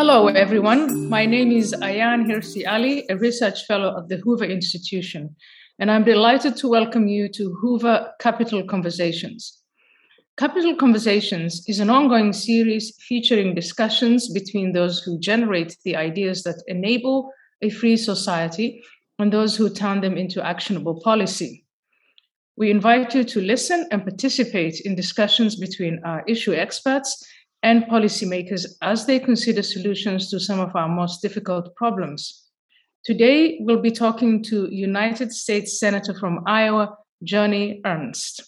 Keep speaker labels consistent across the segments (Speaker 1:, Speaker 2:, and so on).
Speaker 1: Hello, everyone. My name is Ayaan Hirsi Ali, a research fellow at the Hoover Institution, and I'm delighted to welcome you to Hoover Capital Conversations. Capital Conversations is an ongoing series featuring discussions between those who generate the ideas that enable a free society and those who turn them into actionable policy. We invite you to listen and participate in discussions between our issue experts and policymakers as they consider solutions to some of our most difficult problems. Today, we'll be talking to United States Senator from Iowa, Joni Ernst.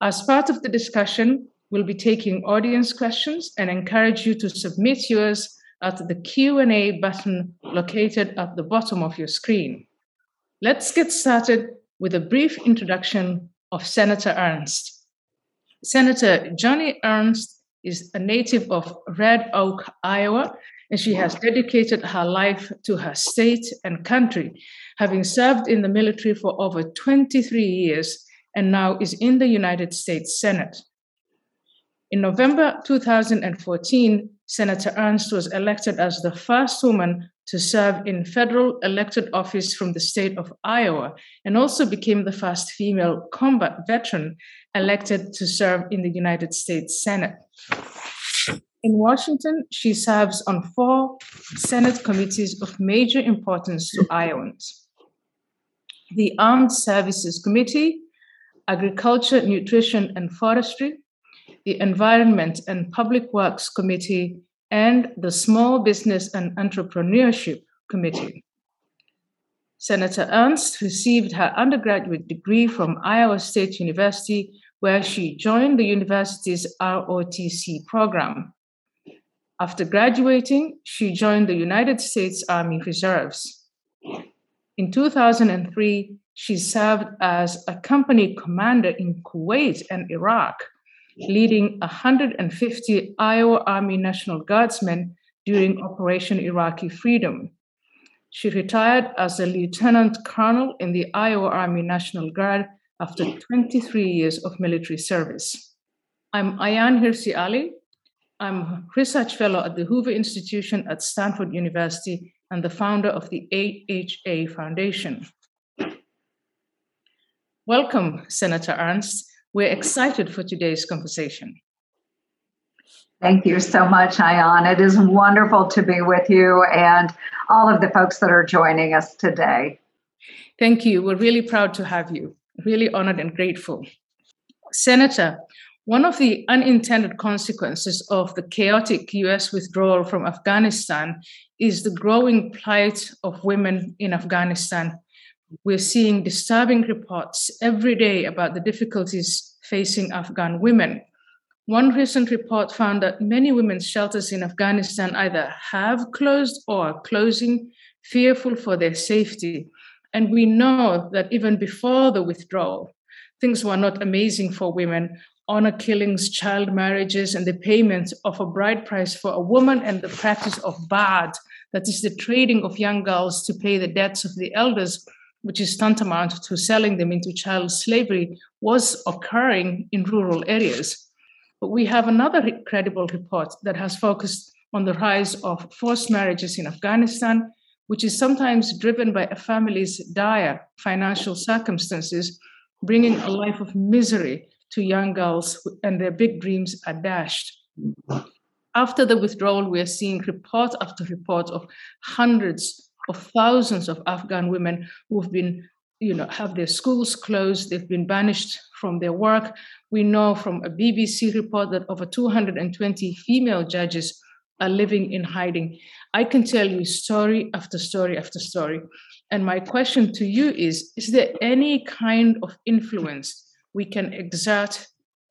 Speaker 1: As part of the discussion, we'll be taking audience questions and encourage you to submit yours at the Q&A button located at the bottom of your screen. Let's get started with a brief introduction of Senator Ernst. Senator Joni Ernst is a native of Red Oak, Iowa, and she has dedicated her life to her state and country, having served in the military for over 23 years and now is in the United States Senate. In November 2014, Senator Ernst was elected as the first woman to serve in federal elected office from the state of Iowa and also became the first female combat veteran elected to serve in the United States Senate. In Washington, she serves on four Senate committees of major importance to Iowans the Armed Services Committee, Agriculture, Nutrition, and Forestry, the Environment and Public Works Committee, and the Small Business and Entrepreneurship Committee. Senator Ernst received her undergraduate degree from Iowa State University where she joined the university's ROTC program. After graduating, she joined the United States Army Reserves. In 2003, she served as a company commander in Kuwait and Iraq, leading 150 Iowa Army National Guardsmen during Operation Iraqi Freedom. She retired as a lieutenant colonel in the Iowa Army National Guard after 23 years of military service. I'm Ayaan Hirsi Ali. I'm a research fellow at the Hoover Institution at Stanford University and the founder of the AHA Foundation. Welcome, Senator Ernst. We're excited for today's conversation.
Speaker 2: Thank you so much, Ayaan. It is wonderful to be with you and all of the folks that are joining us today.
Speaker 1: Thank you. We're really proud to have you really honored and grateful. Senator, one of the unintended consequences of the chaotic US withdrawal from Afghanistan is the growing plight of women in Afghanistan. We're seeing disturbing reports every day about the difficulties facing Afghan women. One recent report found that many women's shelters in Afghanistan either have closed or are closing, fearful for their safety. And we know that even before the withdrawal, things were not amazing for women. Honor killings, child marriages, and the payment of a bride price for a woman, and the practice of bad, that is the trading of young girls to pay the debts of the elders, which is tantamount to selling them into child slavery, was occurring in rural areas. But we have another credible report that has focused on the rise of forced marriages in Afghanistan which is sometimes driven by a family's dire financial circumstances, bringing a life of misery to young girls, and their big dreams are dashed. After the withdrawal, we are seeing report after report of hundreds of thousands of Afghan women who've been, you know, have their schools closed, they've been banished from their work. We know from a BBC report that over 220 female judges are living in hiding. I can tell you story after story after story. And my question to you is Is there any kind of influence we can exert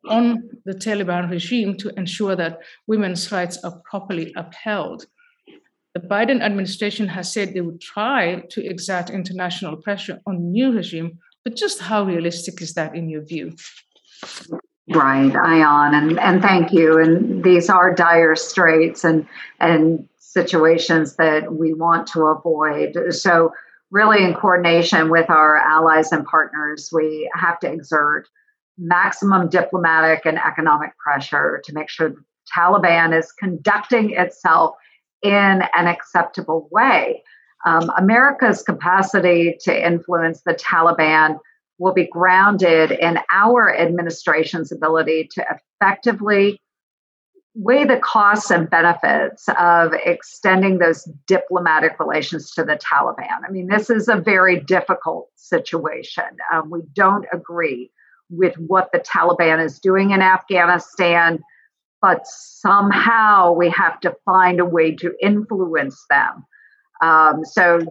Speaker 1: on the Taliban regime to ensure that women's rights are properly upheld? The Biden administration has said they would try to exert international pressure on the new regime, but just how realistic is that in your view?
Speaker 2: Right, Ayaan, and, and thank you. And these are dire straits and and situations that we want to avoid. So, really, in coordination with our allies and partners, we have to exert maximum diplomatic and economic pressure to make sure the Taliban is conducting itself in an acceptable way. Um, America's capacity to influence the Taliban will be grounded in our administration's ability to effectively weigh the costs and benefits of extending those diplomatic relations to the Taliban. I mean, this is a very difficult situation. Um, we don't agree with what the Taliban is doing in Afghanistan, but somehow we have to find a way to influence them. Um, so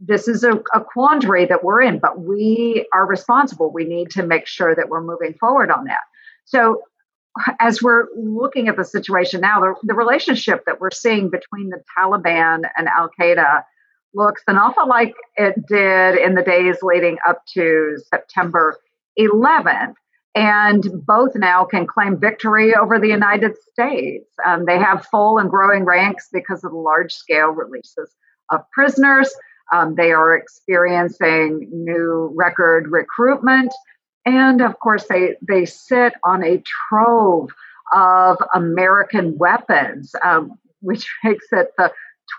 Speaker 2: this is a, a, quandary that we're in, but we are responsible. We need to make sure that we're moving forward on that. So, as we're looking at the situation now, the, the relationship that we're seeing between the Taliban and Al Qaeda looks an awful like it did in the days leading up to September 11th. And both now can claim victory over the United States. Um, they have full and growing ranks because of the large scale releases of prisoners. Um, they are experiencing new record recruitment. And of course, they, they sit on a trove of American weapons, um, which makes it the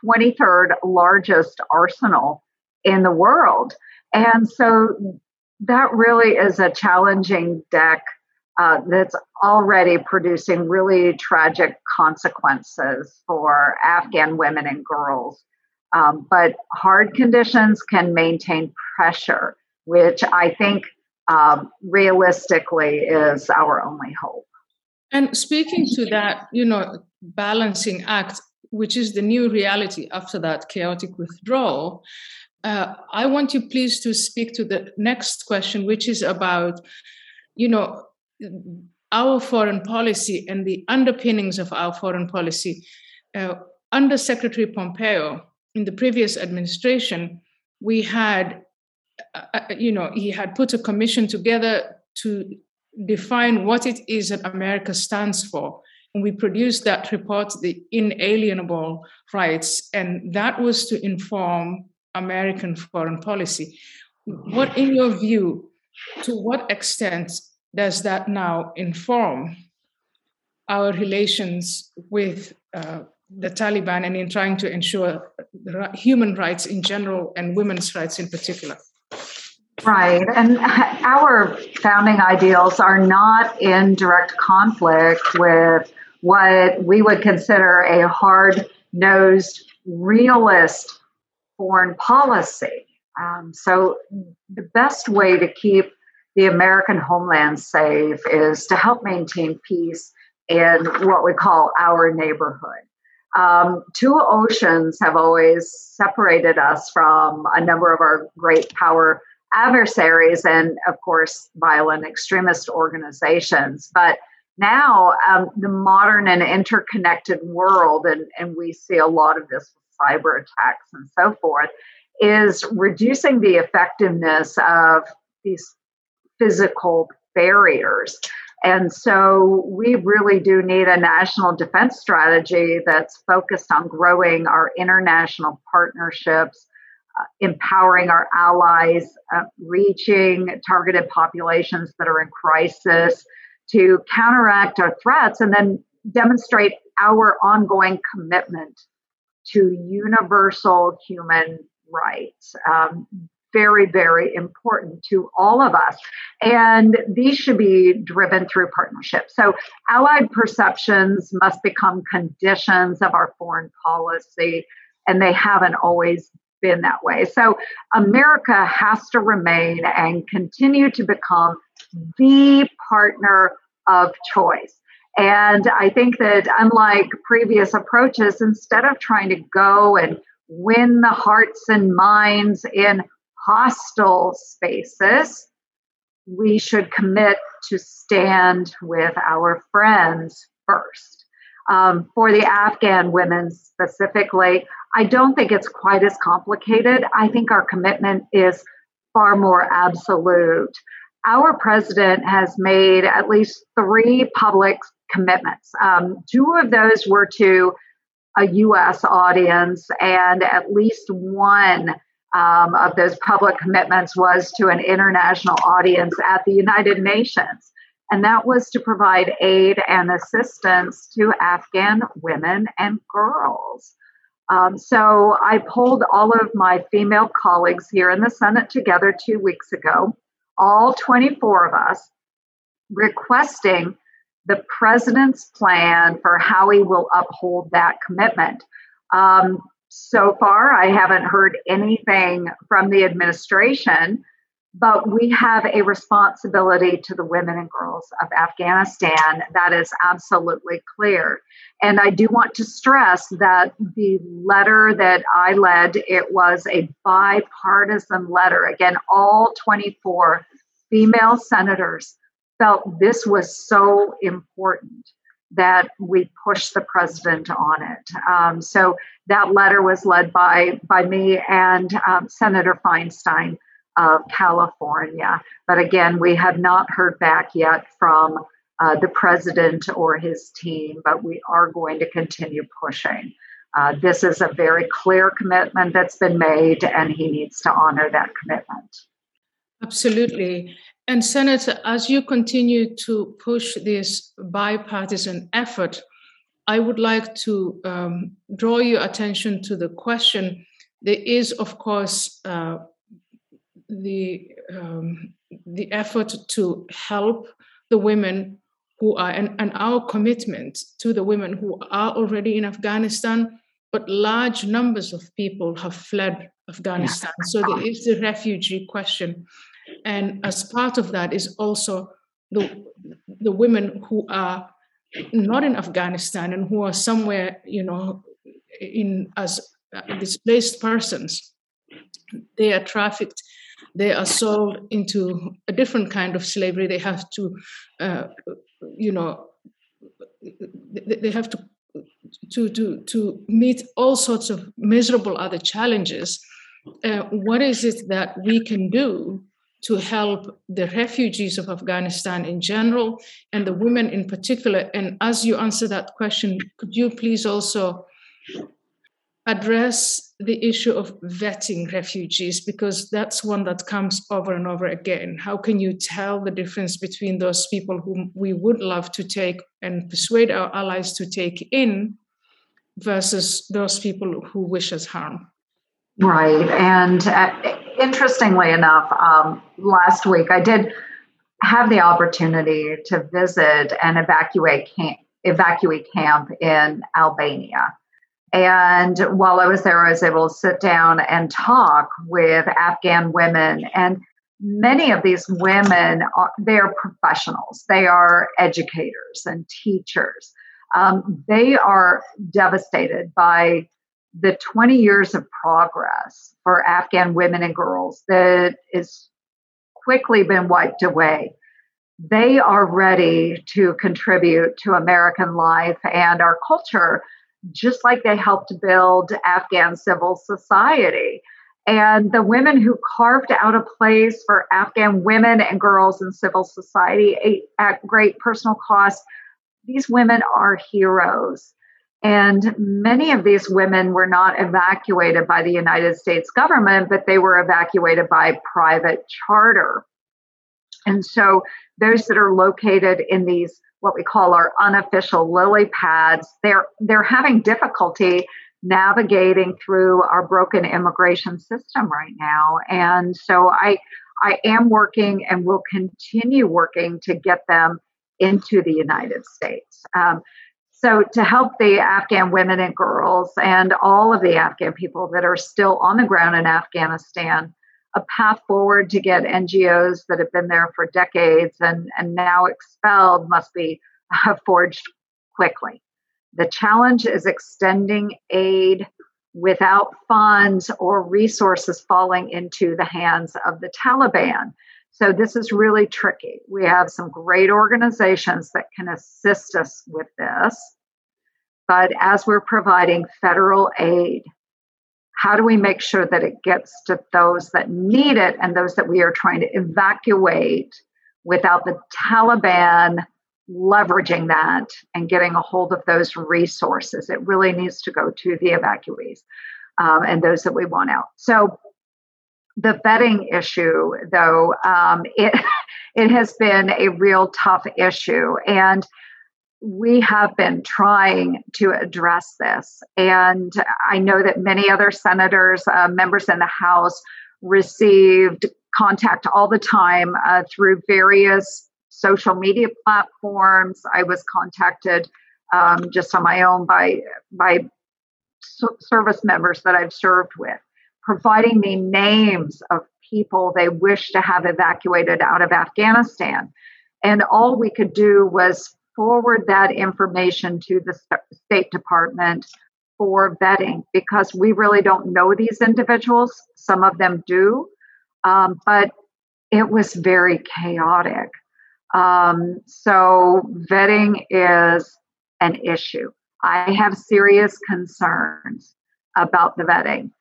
Speaker 2: 23rd largest arsenal in the world. And so that really is a challenging deck uh, that's already producing really tragic consequences for Afghan women and girls um, but hard conditions can maintain pressure, which I think um, realistically is our only hope.
Speaker 1: And speaking to that, you know, balancing act, which is the new reality after that chaotic withdrawal, uh, I want you please to speak to the next question, which is about, you know, our foreign policy and the underpinnings of our foreign policy. Uh, under Secretary Pompeo, in the previous administration, we had, uh, uh, you know, he had put a commission together to define what it is that America stands for. And we produced that report, The Inalienable Rights, and that was to inform American foreign policy. What, in your view, to what extent does that now inform our relations with uh, the Taliban and in trying to ensure human rights in general and women's rights in particular.
Speaker 2: Right. And our founding ideals are not in direct conflict with what we would consider a hard nosed realist foreign policy. Um, so, the best way to keep the American homeland safe is to help maintain peace in what we call our neighborhood. Um, two oceans have always separated us from a number of our great power adversaries and, of course, violent extremist organizations. But now, um, the modern and interconnected world, and, and we see a lot of this cyber attacks and so forth, is reducing the effectiveness of these physical barriers. And so we really do need a national defense strategy that's focused on growing our international partnerships, uh, empowering our allies, uh, reaching targeted populations that are in crisis to counteract our threats and then demonstrate our ongoing commitment to universal human rights. Um, very, very important to all of us. And these should be driven through partnership. So, allied perceptions must become conditions of our foreign policy, and they haven't always been that way. So, America has to remain and continue to become the partner of choice. And I think that unlike previous approaches, instead of trying to go and win the hearts and minds in hostile spaces, we should commit to stand with our friends first. Um, for the Afghan women specifically, I don't think it's quite as complicated. I think our commitment is far more absolute. Our president has made at least three public commitments. Um, two of those were to a US audience, and at least one um, of those public commitments was to an international audience at the United Nations. And that was to provide aid and assistance to Afghan women and girls. Um, so I pulled all of my female colleagues here in the Senate together two weeks ago, all 24 of us, requesting the president's plan for how he will uphold that commitment. Um, so far, I haven't heard anything from the administration but we have a responsibility to the women and girls of Afghanistan that is absolutely clear. And I do want to stress that the letter that I led, it was a bipartisan letter. Again, all 24 female senators felt this was so important that we pushed the president on it. Um, so that letter was led by by me and um, Senator Feinstein of California. But again, we have not heard back yet from uh, the president or his team, but we are going to continue pushing. Uh, this is a very clear commitment that's been made, and he needs to honor that commitment.
Speaker 1: Absolutely. And, Senator, as you continue to push this bipartisan effort, I would like to um, draw your attention to the question. There is, of course, uh, the um, the effort to help the women who are and, and our commitment to the women who are already in Afghanistan, but large numbers of people have fled Afghanistan. Yeah. So there is the refugee question. And as part of that is also the the women who are not in Afghanistan and who are somewhere, you know, in as displaced persons. They are trafficked they are sold into a different kind of slavery. They have to, uh, you know, they have to to to to meet all sorts of miserable other challenges. Uh, what is it that we can do to help the refugees of Afghanistan in general and the women in particular? And as you answer that question, could you please also address the issue of vetting refugees because that's one that comes over and over again. How can you tell the difference between those people whom we would love to take and persuade our allies to take in versus those people who wish us harm?
Speaker 2: Right. And uh, interestingly enough, um, last week I did have the opportunity to visit an evacuate camp, evacuee camp in Albania. And while I was there, I was able to sit down and talk with Afghan women. And many of these women are they are professionals, they are educators and teachers. Um, they are devastated by the 20 years of progress for Afghan women and girls that is quickly been wiped away. They are ready to contribute to American life and our culture just like they helped build Afghan civil society. And the women who carved out a place for Afghan women and girls in civil society eh, at great personal cost, these women are heroes. And many of these women were not evacuated by the United States government, but they were evacuated by private charter. And so those that are located in these what we call our unofficial lily pads, they're they're having difficulty navigating through our broken immigration system right now. And so I I am working and will continue working to get them into the United States. Um, so to help the Afghan women and girls and all of the Afghan people that are still on the ground in Afghanistan a path forward to get NGOs that have been there for decades and, and now expelled must be forged quickly. The challenge is extending aid without funds or resources falling into the hands of the Taliban. So, this is really tricky. We have some great organizations that can assist us with this. But as we're providing federal aid how do we make sure that it gets to those that need it and those that we are trying to evacuate without the Taliban leveraging that and getting a hold of those resources? It really needs to go to the evacuees um, and those that we want out. So, the vetting issue, though, um, it it has been a real tough issue, and we have been trying to address this. And I know that many other senators, uh, members in the House, received contact all the time uh, through various social media platforms. I was contacted um, just on my own by by service members that I've served with, providing me names of people they wish to have evacuated out of Afghanistan. And all we could do was forward that information to the State Department for vetting because we really don't know these individuals. Some of them do, um, but it was very chaotic. Um, so, vetting is an issue. I have serious concerns about the vetting.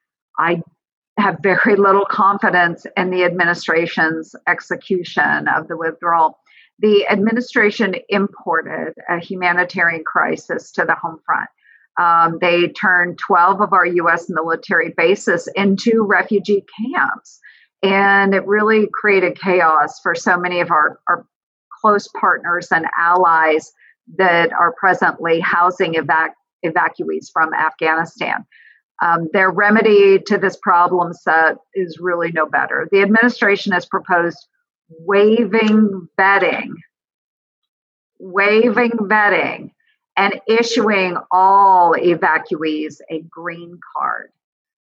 Speaker 2: I have very little confidence in the administration's execution of the withdrawal. The administration imported a humanitarian crisis to the home front. Um, they turned 12 of our U.S. military bases into refugee camps. And it really created chaos for so many of our, our close partners and allies that are presently housing evac- evacuees from Afghanistan. Um, their remedy to this problem set is really no better. The administration has proposed waiving vetting, waiving vetting, and issuing all evacuees a green card,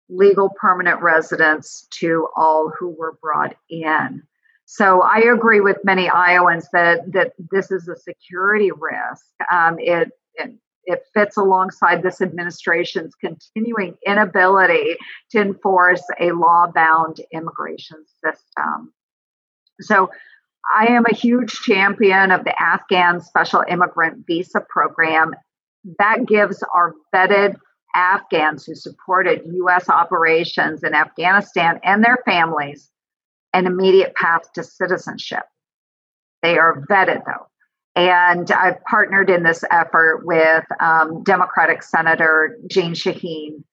Speaker 2: legal permanent residence to all who were brought in. So I agree with many Iowans that that this is a security risk. Um, it, it it fits alongside this administration's continuing inability to enforce a law-bound immigration system. So I am a huge champion of the Afghan Special Immigrant Visa Program that gives our vetted Afghans who supported U.S. operations in Afghanistan and their families an immediate path to citizenship. They are vetted, though. And I've partnered in this effort with um, Democratic Senator Jeanne Shaheen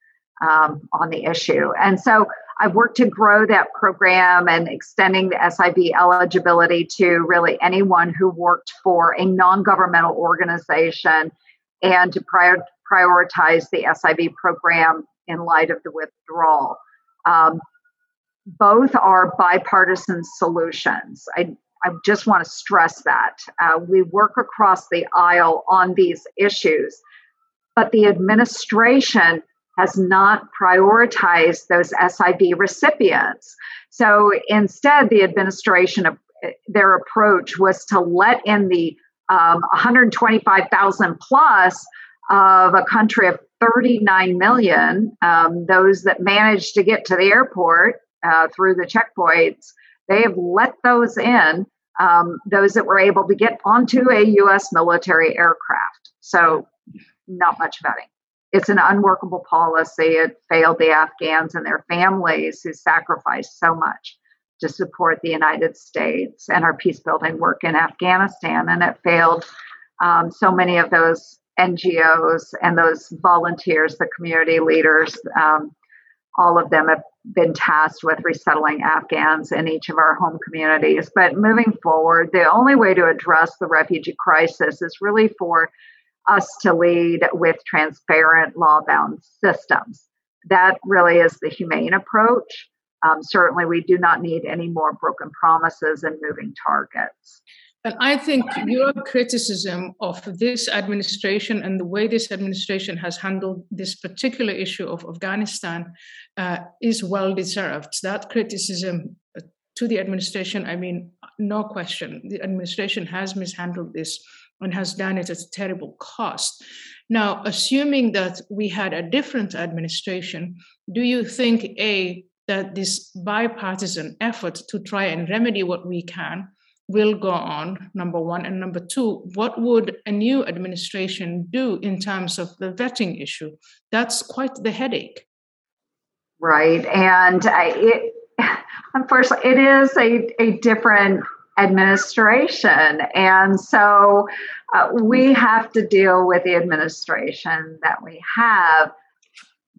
Speaker 2: um, on the issue. And so I've worked to grow that program and extending the SIV eligibility to really anyone who worked for a non governmental organization and to prior, prioritize the SIV program in light of the withdrawal. Um, both are bipartisan solutions. I, I just want to stress that. Uh, we work across the aisle on these issues, but the administration has not prioritized those SIV recipients. So instead, the administration, their approach was to let in the um, 125,000 plus of a country of 39 million, um, those that managed to get to the airport uh, through the checkpoints, they have let those in, um, those that were able to get onto a U.S. military aircraft. So, not much vetting. It's an unworkable policy. It failed the Afghans and their families who sacrificed so much to support the United States and our peace building work in Afghanistan. And it failed um, so many of those NGOs and those volunteers, the community leaders. Um, all of them have been tasked with resettling Afghans in each of our home communities. But moving forward, the only way to address the refugee crisis is really for us to lead with transparent, law bound systems. That really is the humane approach. Um, certainly, we do not need any more broken promises and moving targets.
Speaker 1: And I think your criticism of this administration and the way this administration has handled this particular issue of Afghanistan uh, is well deserved. That criticism uh, to the administration, I mean, no question, the administration has mishandled this and has done it at a terrible cost. Now, assuming that we had a different administration, do you think, A, that this bipartisan effort to try and remedy what we can will go on, number one. And number two, what would a new administration do in terms of the vetting issue? That's quite the headache.
Speaker 2: Right. And I, it, unfortunately, it is a, a different administration. And so uh, we have to deal with the administration that we have.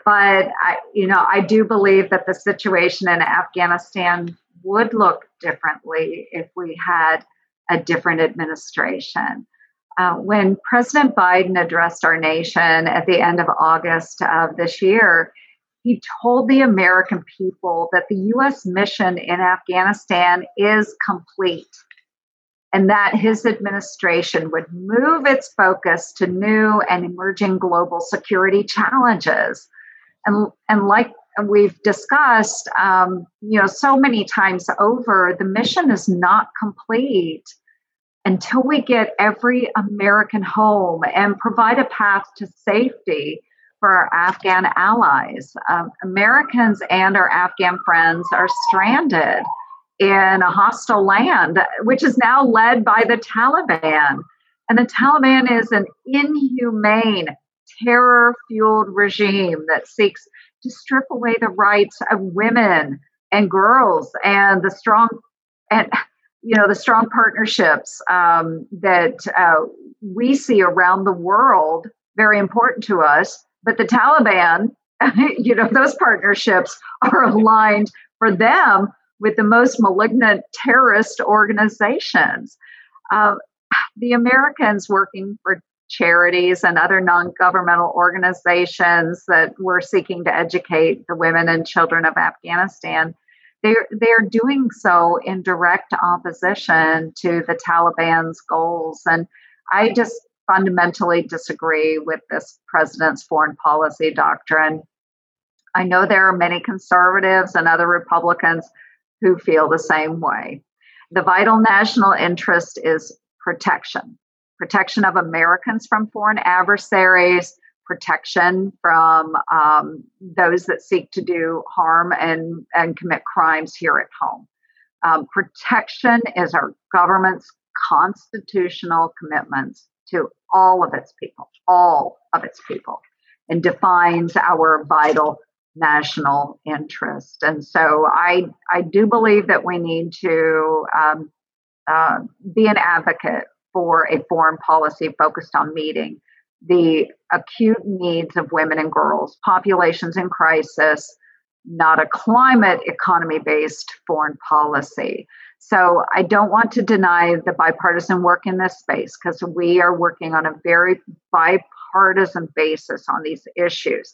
Speaker 2: But I, you know, I do believe that the situation in Afghanistan would look differently if we had a different administration. Uh, when President Biden addressed our nation at the end of August of this year, he told the American people that the U.S. mission in Afghanistan is complete and that his administration would move its focus to new and emerging global security challenges. And, and like we've discussed, um, you know, so many times over, the mission is not complete until we get every American home and provide a path to safety for our Afghan allies. Um, Americans and our Afghan friends are stranded in a hostile land, which is now led by the Taliban. And the Taliban is an inhumane, terror fueled regime that seeks to strip away the rights of women and girls and the strong and you know the strong partnerships um, that uh, we see around the world very important to us but the taliban you know those partnerships are aligned for them with the most malignant terrorist organizations. Uh, the americans working for charities and other non-governmental organizations that were seeking to educate the women and children of afghanistan they're they're doing so in direct opposition to the Taliban's goals, and I just fundamentally disagree with this president's foreign policy doctrine. I know there are many conservatives and other Republicans who feel the same way. The vital national interest is protection protection of Americans from foreign adversaries, protection from um, those that seek to do harm and, and commit crimes here at home. Um, protection is our government's constitutional commitments to all of its people, all of its people, and defines our vital national interest. And so I, I do believe that we need to um, uh, be an advocate for a foreign policy focused on meeting the acute needs of women and girls, populations in crisis, not a climate economy based foreign policy. So I don't want to deny the bipartisan work in this space because we are working on a very bipartisan basis on these issues.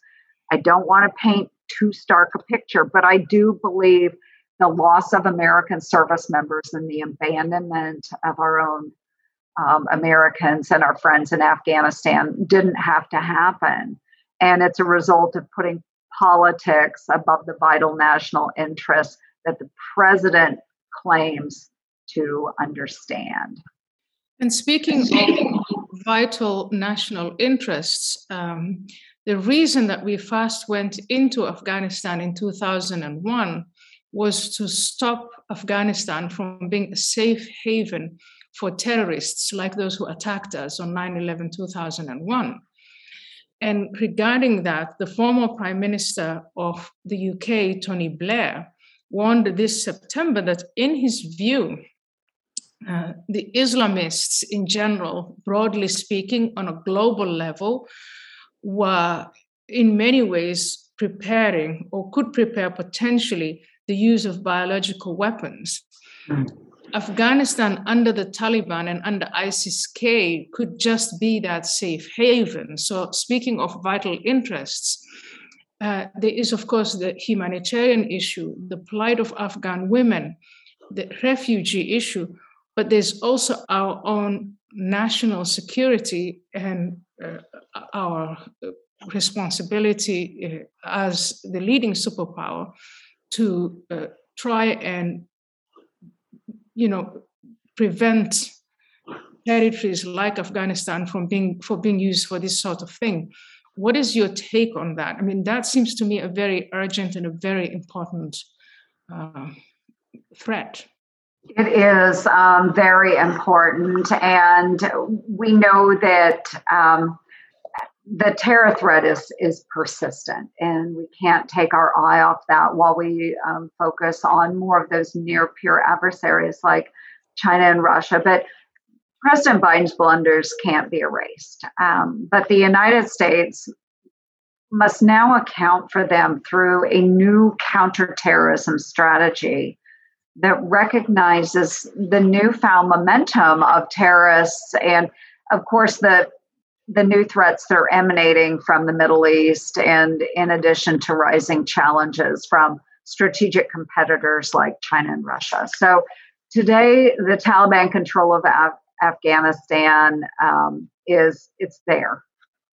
Speaker 2: I don't want to paint too stark a picture, but I do believe the loss of American service members and the abandonment of our own um, Americans and our friends in Afghanistan didn't have to happen. And it's a result of putting politics above the vital national interests that the president claims to understand.
Speaker 1: And speaking of vital national interests, um, the reason that we first went into Afghanistan in 2001 was to stop Afghanistan from being a safe haven for terrorists like those who attacked us on 9 11 2001. And regarding that, the former Prime Minister of the UK, Tony Blair, warned this September that, in his view, uh, the Islamists in general, broadly speaking, on a global level, were in many ways preparing or could prepare potentially the use of biological weapons. Mm. Afghanistan under the Taliban and under ISIS K could just be that safe haven. So, speaking of vital interests, uh, there is, of course, the humanitarian issue, the plight of Afghan women, the refugee issue, but there's also our own national security and uh, our responsibility uh, as the leading superpower to uh, try and you know, prevent territories like Afghanistan from being for being used for this sort of thing. What is your take on that? I mean, that seems to me a very urgent and a very important uh, threat.
Speaker 2: It is um, very important, and we know that um, the terror threat is is persistent, and we can't take our eye off that while we um, focus on more of those near peer adversaries like China and Russia. But President Biden's blunders can't be erased. Um, but the United States must now account for them through a new counterterrorism strategy that recognizes the newfound momentum of terrorists and of course, the the new threats that are emanating from the Middle East, and in addition to rising challenges from strategic competitors like China and Russia. So today, the Taliban control of Af- Afghanistan um, is it's there.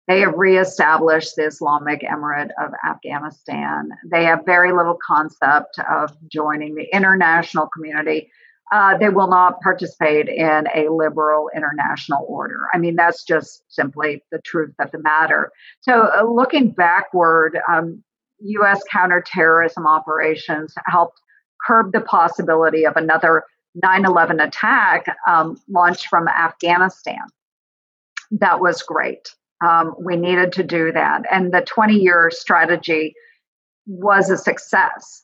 Speaker 2: They have reestablished the Islamic Emirate of Afghanistan. They have very little concept of joining the international community. Uh, they will not participate in a liberal international order. I mean, that's just simply the truth of the matter. So, uh, looking backward, um, U.S. counterterrorism operations helped curb the possibility of another 9 11 attack um, launched from Afghanistan. That was great. Um, we needed to do that. And the 20 year strategy was a success.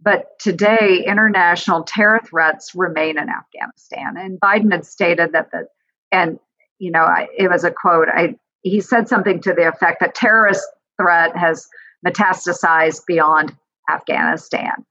Speaker 2: But today, international terror threats remain in Afghanistan. And Biden had stated that the, and, you know, I, it was a quote, I, he said something to the effect that terrorist threat has metastasized beyond Afghanistan.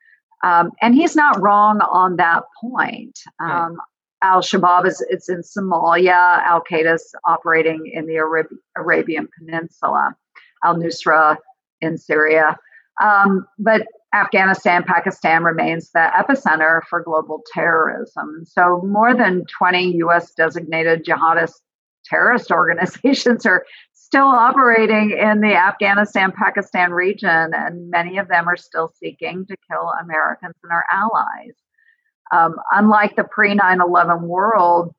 Speaker 2: Um, and he's not wrong on that point. Um, Al Shabaab is it's in Somalia. Al Qaeda is operating in the Arab- Arabian Peninsula. Al Nusra in Syria. Um, but Afghanistan, Pakistan remains the epicenter for global terrorism. So, more than 20 U.S. designated jihadist terrorist organizations are still operating in the Afghanistan Pakistan region, and many of them are still seeking to kill Americans and our allies. Um, unlike the pre 9 11 world,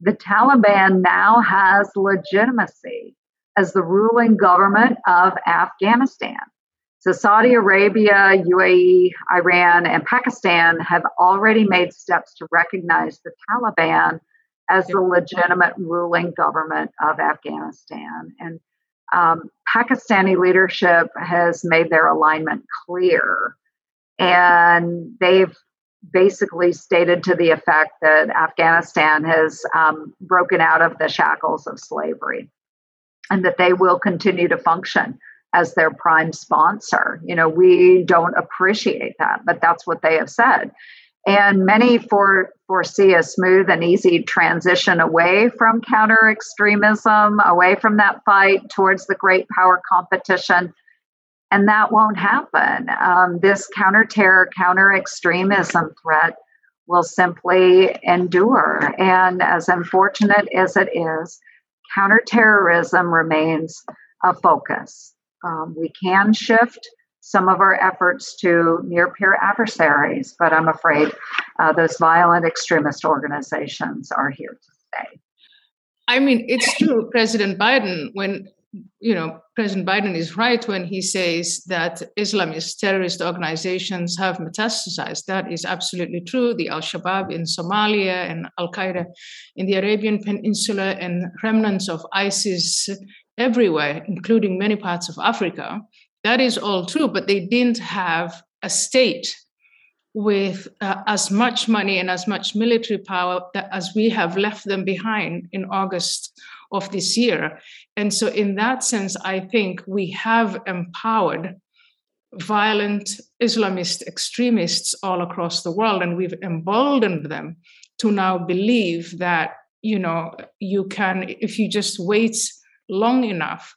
Speaker 2: the Taliban now has legitimacy as the ruling government of Afghanistan. So, Saudi Arabia, UAE, Iran, and Pakistan have already made steps to recognize the Taliban as the legitimate ruling government of Afghanistan. And um, Pakistani leadership has made their alignment clear. And they've basically stated to the effect that Afghanistan has um, broken out of the shackles of slavery and that they will continue to function as their prime sponsor. You know, we don't appreciate that, but that's what they have said. And many for, foresee a smooth and easy transition away from counter extremism, away from that fight towards the great power competition and that won't happen. Um, this counter terror, counter extremism threat will simply endure. And as unfortunate as it is, counterterrorism remains a focus. Um, we can shift some of our efforts to near peer adversaries, but I'm afraid uh, those violent extremist organizations are here to stay.
Speaker 1: I mean, it's true. President Biden, when you know, President Biden is right when he says that Islamist terrorist organizations have metastasized. That is absolutely true. The Al Shabaab in Somalia and Al Qaeda in the Arabian Peninsula and remnants of ISIS everywhere, including many parts of Africa. That is all true, but they didn't have a state with uh, as much money and as much military power that, as we have left them behind in August of this year. And so, in that sense, I think we have empowered violent Islamist extremists all across the world, and we've emboldened them to now believe that, you know, you can, if you just wait long enough,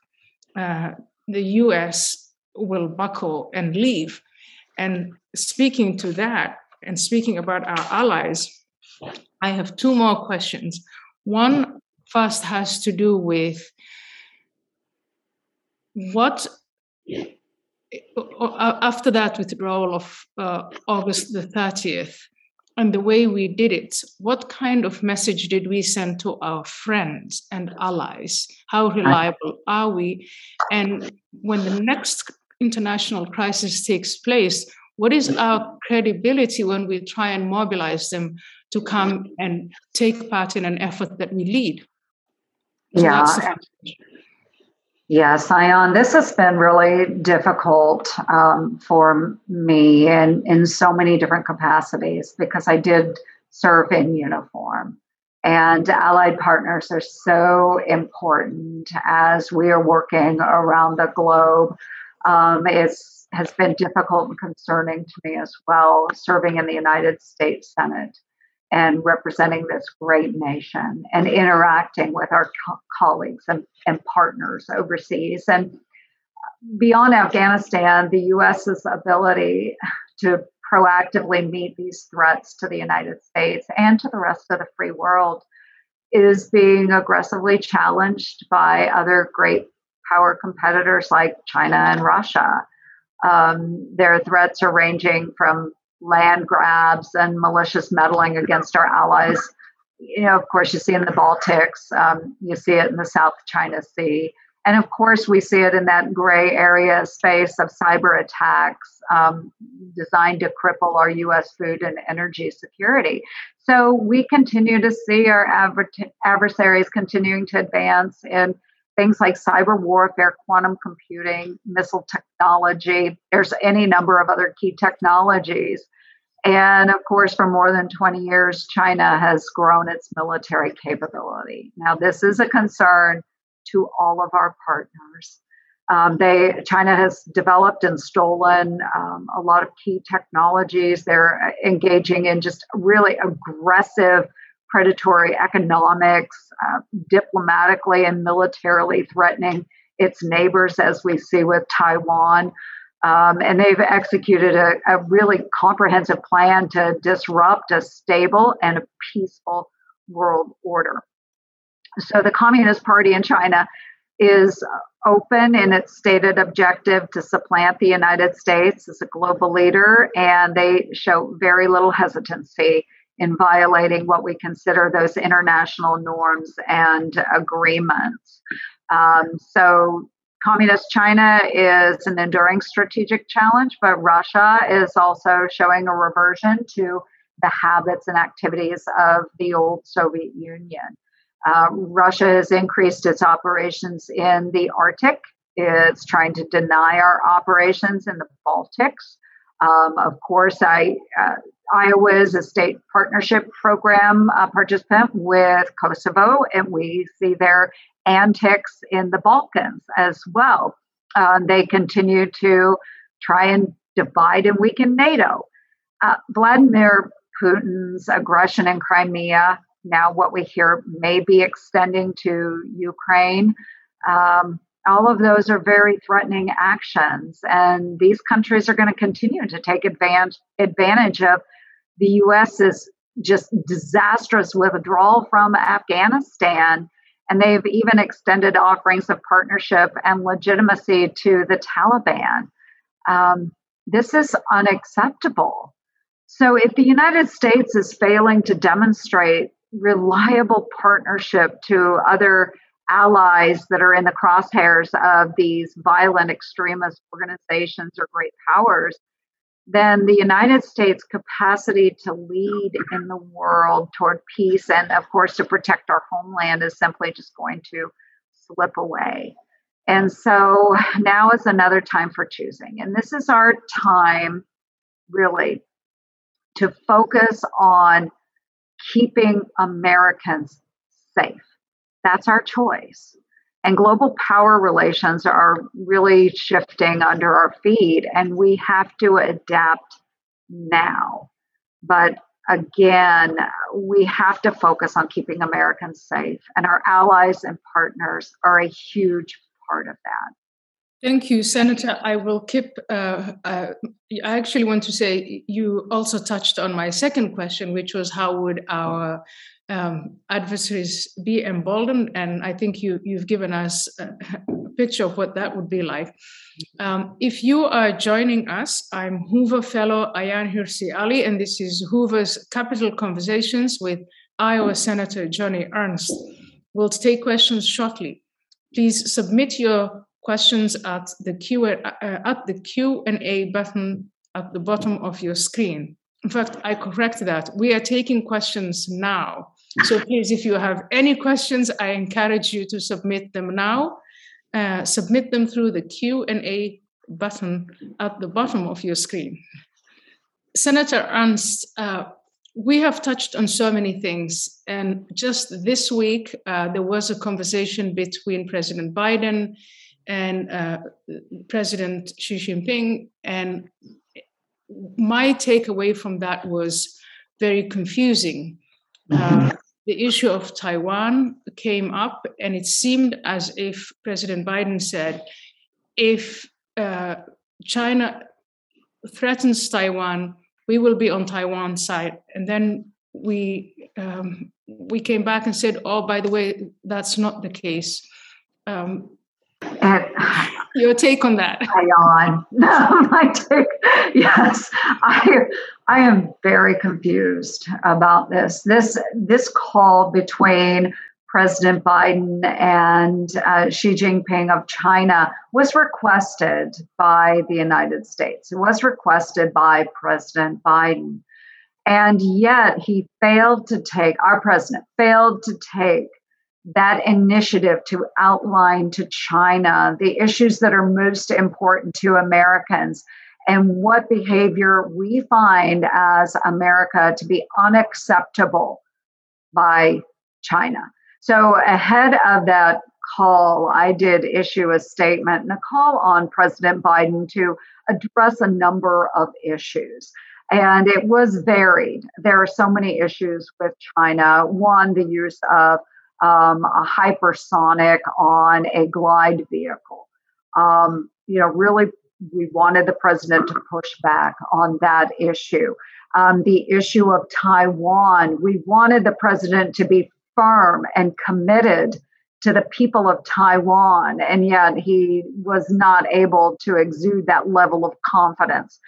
Speaker 1: uh, the US will buckle and leave. And speaking to that, and speaking about our allies, I have two more questions. One first has to do with what after that withdrawal of uh, August the 30th and the way we did it, what kind of message did we send to our friends and allies? How reliable are we? And when the next international crisis takes place, what is our credibility when we try and mobilize them to come and take part in an effort that we lead?
Speaker 2: So yeah. Yes, Ayaan, this has been really difficult um, for me in, in so many different capacities because I did serve in uniform. And allied partners are so important as we are working around the globe. Um, it has been difficult and concerning to me as well, serving in the United States Senate and representing this great nation and interacting with our co- colleagues and, and partners overseas. And beyond Afghanistan, the US's ability to proactively meet these threats to the United States and to the rest of the free world is being aggressively challenged by other great power competitors like China and Russia. Um, their threats are ranging from land grabs and malicious meddling against our allies. You know, of course, you see in the Baltics, um, you see it in the South China Sea. And of course, we see it in that gray area space of cyber attacks um, designed to cripple our U.S. food and energy security. So we continue to see our adver- adversaries continuing to advance in things like cyber warfare, quantum computing, missile technology. There's any number of other key technologies. And of course, for more than 20 years, China has grown its military capability. Now, this is a concern to all of our partners. Um, they China has developed and stolen um, a lot of key technologies. They're engaging in just really aggressive predatory economics, uh, diplomatically and militarily threatening its neighbors, as we see with Taiwan. Um, and they've executed a, a, really comprehensive plan to disrupt a stable and a peaceful world order. So, the Communist Party in China is open in its stated objective to supplant the United States as a global leader, and they show very little hesitancy in violating what we consider those international norms and agreements. Um, so, Communist China is an enduring strategic challenge, but Russia is also showing a reversion to the habits and activities of the old Soviet Union. Uh, Russia has increased its operations in the Arctic. It's trying to deny our operations in the Baltics. Um, of course, I, uh, Iowa is a state partnership program uh, participant with Kosovo, and we see their antics in the Balkans as well. Uh, they continue to try and divide and weaken NATO. Uh, Vladimir Putin's aggression in Crimea, now what we hear may be extending to Ukraine. Um, all of those are very threatening actions, and these countries are going to continue to take advantage advantage of the U.S.'s just disastrous withdrawal from Afghanistan. And they've even extended offerings of partnership and legitimacy to the Taliban. Um, this is unacceptable. So, if the United States is failing to demonstrate reliable partnership to other allies that are in the crosshairs of these violent extremist organizations or great powers, then the United States' capacity to lead in the world toward peace and, of course, to protect our homeland is simply just going to slip away. And so now is another time for choosing. And this is our time, really, to focus on keeping Americans safe. That's our choice. And global power relations are really shifting under our feet, and we have to adapt now. But again, we have to focus on keeping Americans safe, and our allies and partners are a huge part of that.
Speaker 1: Thank you, Senator. I will keep. Uh, uh, I actually want to say you also touched on my second question, which was how would our um, adversaries be emboldened. And I think you, you've given us a picture of what that would be like. Um, if you are joining us, I'm Hoover Fellow Ayaan Hirsi Ali, and this is Hoover's Capital Conversations with Iowa Senator Joni Ernst. We'll take questions shortly. Please submit your questions at the Q uh, at the Q and A button at the bottom of your screen. In fact, I correct that. We are taking questions now. So please, if you have any questions, I encourage you to submit them now. Uh, submit them through the Q&A button at the bottom of your screen. Senator Ernst, uh, we have touched on so many things. And just this week, uh, there was a conversation between President Biden and uh, President Xi Jinping. And my takeaway from that was very confusing uh, the issue of Taiwan came up, and it seemed as if President Biden said, if uh, China threatens Taiwan, we will be on Taiwan's side. And then we um, we came back and said, "Oh, by the way, that's not the case." Um, and your take on that?
Speaker 2: On my take, yes, I I am very confused about this. This this call between President Biden and uh, Xi Jinping of China was requested by the United States. It was requested by President Biden. And yet he failed to take, our president failed to take that initiative to outline to China the issues that are most important to Americans and what behavior we find as America to be unacceptable by China. So, ahead of that call, I did issue a statement and a call on President Biden to address a number of issues. And it was varied. There are so many issues with China. One, the use of um, a hypersonic on a glide vehicle. Um, you know, really, we wanted the president to push back on that issue. Um, the issue of Taiwan, we wanted the president to be firm and committed to the people of Taiwan, and yet he was not able to exude that level of confidence.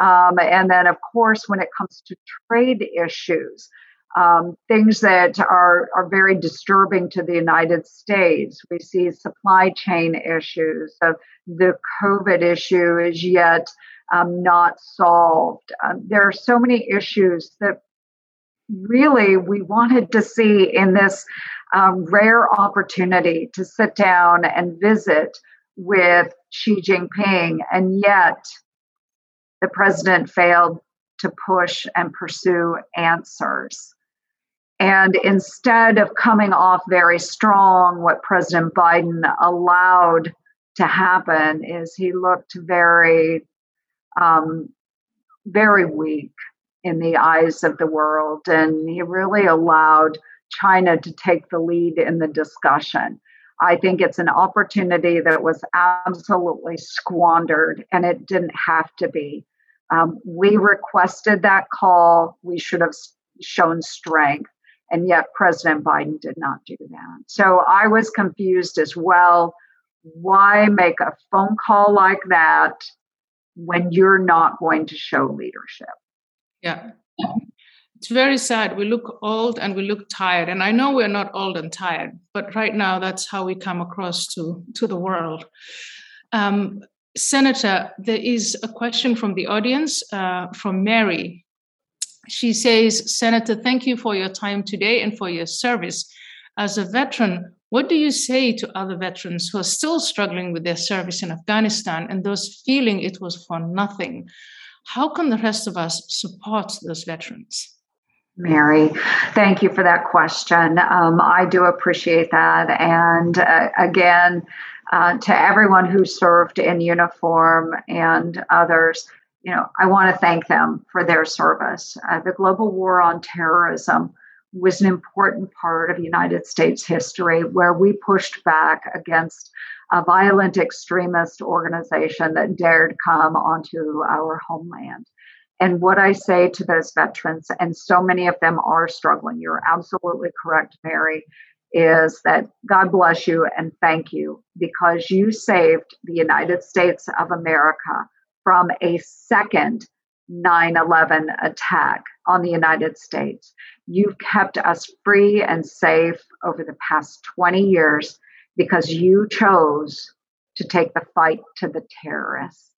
Speaker 2: Um, and then, of course, when it comes to trade issues, um, things that are, are very disturbing to the United States. We see supply chain issues. So the COVID issue is yet um, not solved. Um, there are so many issues that really we wanted to see in this um, rare opportunity to sit down and visit with Xi Jinping, and yet the president failed to push and pursue answers. And instead of coming off very strong, what President Biden allowed to happen is he looked very, um, very weak in the eyes of the world. And he really allowed China to take the lead in the discussion. I think it's an opportunity that was absolutely squandered, and it didn't have to be. Um, we requested that call. We should have shown strength. And yet, President Biden did not do that. So I was confused as well. Why make a phone call like that when you're not going to show leadership?
Speaker 1: Yeah. It's very sad. We look old and we look tired. And I know we're not old and tired, but right now that's how we come across to, to the world. Um, Senator, there is a question from the audience uh, from Mary she says, Senator, thank you for your time today and for your service. As a veteran, what do you say to other veterans who are still struggling with their service in Afghanistan and those feeling it was for nothing? How can the rest of us support those veterans?
Speaker 2: Mary, thank you for that question. Um, I do appreciate that. And uh, again, uh, to everyone who served in uniform and others, you know, I want to thank them for their service. Uh, the global war on terrorism was an important part of United States history where we pushed back against a violent extremist organization that dared come onto our homeland. And what I say to those veterans, and so many of them are struggling, you're absolutely correct, Mary, is that God bless you and thank you because you saved the United States of America from a second 9 11 attack on the United States. You've kept us free and safe over the past 20 years because you chose to take the fight to the terrorists.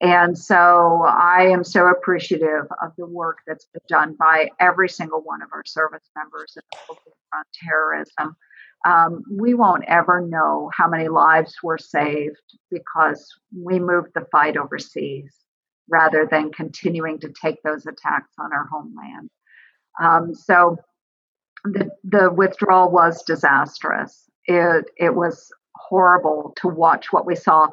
Speaker 2: And so I am so appreciative of the work that's been done by every single one of our service members in the on terrorism um, we won't ever know how many lives were saved because we moved the fight overseas rather than continuing to take those attacks on our homeland. Um, so the, the withdrawal was disastrous. It, it was horrible to watch what we saw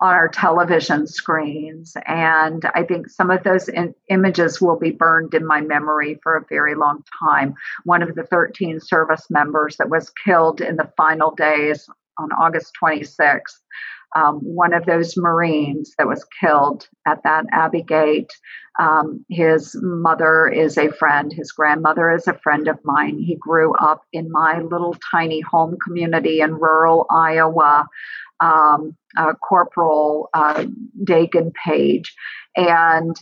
Speaker 2: on our television screens. And I think some of those in- images will be burned in my memory for a very long time. One of the 13 service members that was killed in the final days on August 26th, um, one of those Marines that was killed at that Abbey Gate. Um, his mother is a friend, his grandmother is a friend of mine. He grew up in my little tiny home community in rural Iowa um, uh, Corporal uh, Daegan Page, and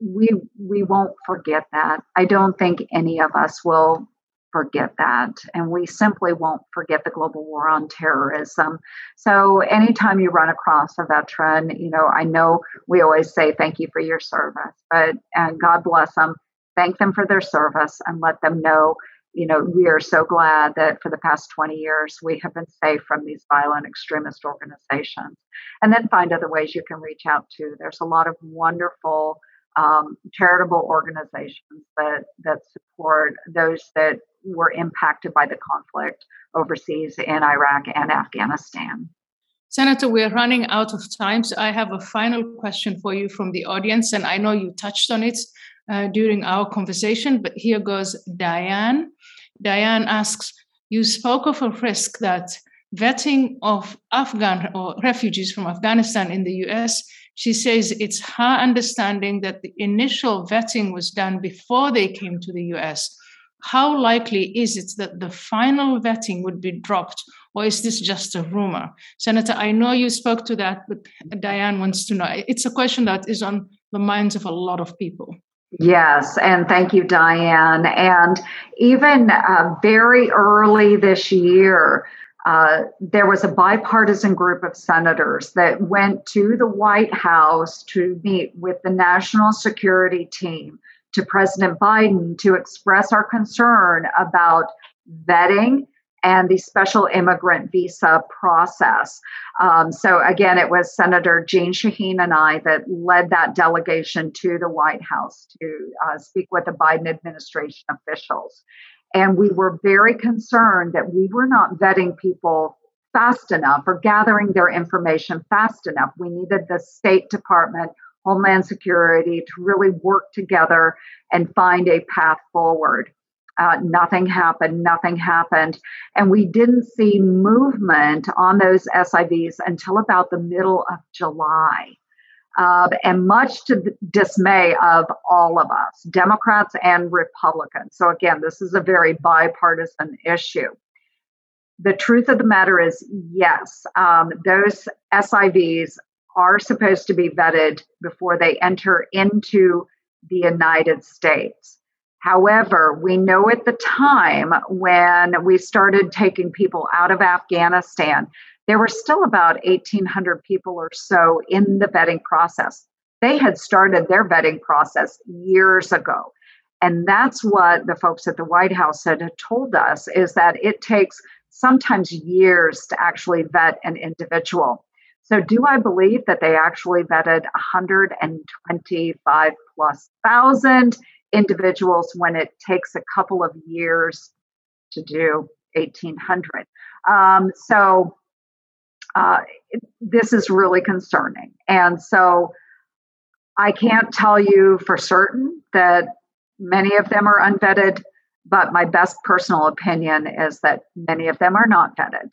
Speaker 2: we we won't forget that. I don't think any of us will forget that, and we simply won't forget the global war on terrorism. So, anytime you run across a veteran, you know, I know we always say thank you for your service, but and God bless them. Thank them for their service and let them know you know, we are so glad that for the past 20 years we have been safe from these violent extremist organizations. And then find other ways you can reach out to. There's a lot of wonderful um, charitable organizations that that support those that were impacted by the conflict overseas in Iraq and Afghanistan.
Speaker 1: Senator, we're running out of time, so I have a final question for you from the audience, and I know you touched on it uh, during our conversation, but here goes Diane. Diane asks, you spoke of a risk that vetting of Afghan or refugees from Afghanistan in the US. She says it's her understanding that the initial vetting was done before they came to the US. How likely is it that the final vetting would be dropped, or is this just a rumor? Senator, I know you spoke to that, but Diane wants to know. It's a question that is on the minds of a lot of people.
Speaker 2: Yes, and thank you, Diane. And even uh, very early this year, uh, there was a bipartisan group of senators that went to the White House to meet with the national security team, to President Biden, to express our concern about vetting and the special immigrant visa process. Um, so, again, it was Senator Jeanne Shaheen and I that led that delegation to the White House to uh, speak with the Biden administration officials. And we were very concerned that we were not vetting people fast enough or gathering their information fast enough. We needed the State Department, Homeland Security to really work together and find a path forward. Uh, nothing happened, nothing happened. And we didn't see movement on those SIVs until about the middle of July. Uh, and much to the dismay of all of us, Democrats and Republicans. So, again, this is a very bipartisan issue. The truth of the matter is yes, um, those SIVs are supposed to be vetted before they enter into the United States. However, we know at the time when we started taking people out of Afghanistan, there were still about 1,800 people or so in the vetting process. They had started their vetting process years ago. And that's what the folks at the White House had told us is that it takes sometimes years to actually vet an individual. So, do I believe that they actually vetted 125 plus thousand? Individuals when it takes a couple of years to do 1800. Um, so uh, this is really concerning. And so I can't tell you for certain that many of them are unvetted, but my best personal opinion is that many of them are not vetted.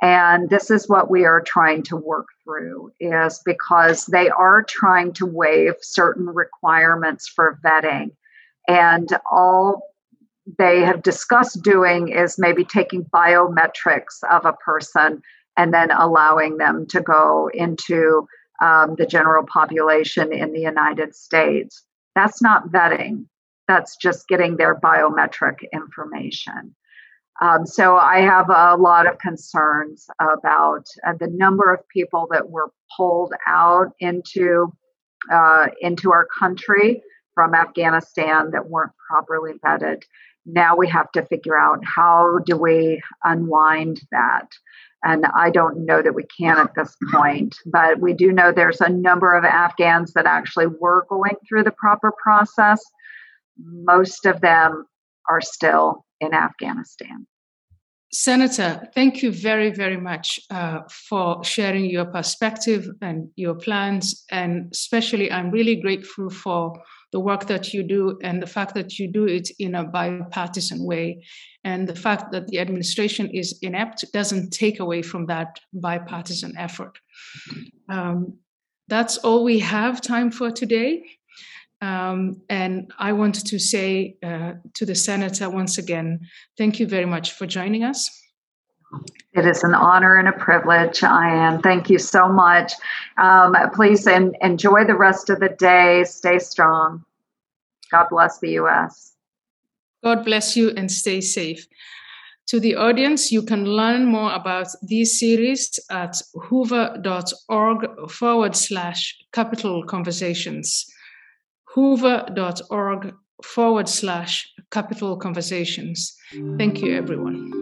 Speaker 2: And this is what we are trying to work through is because they are trying to waive certain requirements for vetting and all they have discussed doing is maybe taking biometrics of a person and then allowing them to go into um, the general population in the United States. That's not vetting, that's just getting their biometric information. Um, so I have a lot of concerns about uh, the number of people that were pulled out into uh, into our country from Afghanistan that weren't properly vetted. Now we have to figure out how do we unwind that. And I don't know that we can at this point, but we do know there's a number of Afghans that actually were going through the proper process. Most of them are still in Afghanistan.
Speaker 1: Senator, thank you very, very much uh, for sharing your perspective and your plans. And especially, I'm really grateful for the work that you do and the fact that you do it in a bipartisan way. And the fact that the administration is inept doesn't take away from that bipartisan effort. Um, that's all we have time for today. Um, and I want to say uh, to the senator once again, thank you very much for joining us.
Speaker 2: It is an honor and a privilege, Ayaan. Thank you so much. Um, please en- enjoy the rest of the day. Stay strong. God bless the U.S.
Speaker 1: God bless you and stay safe. To the audience, you can learn more about these series at hoover.org forward slash capital conversations hoover.org forward slash capital conversations. Thank you, everyone.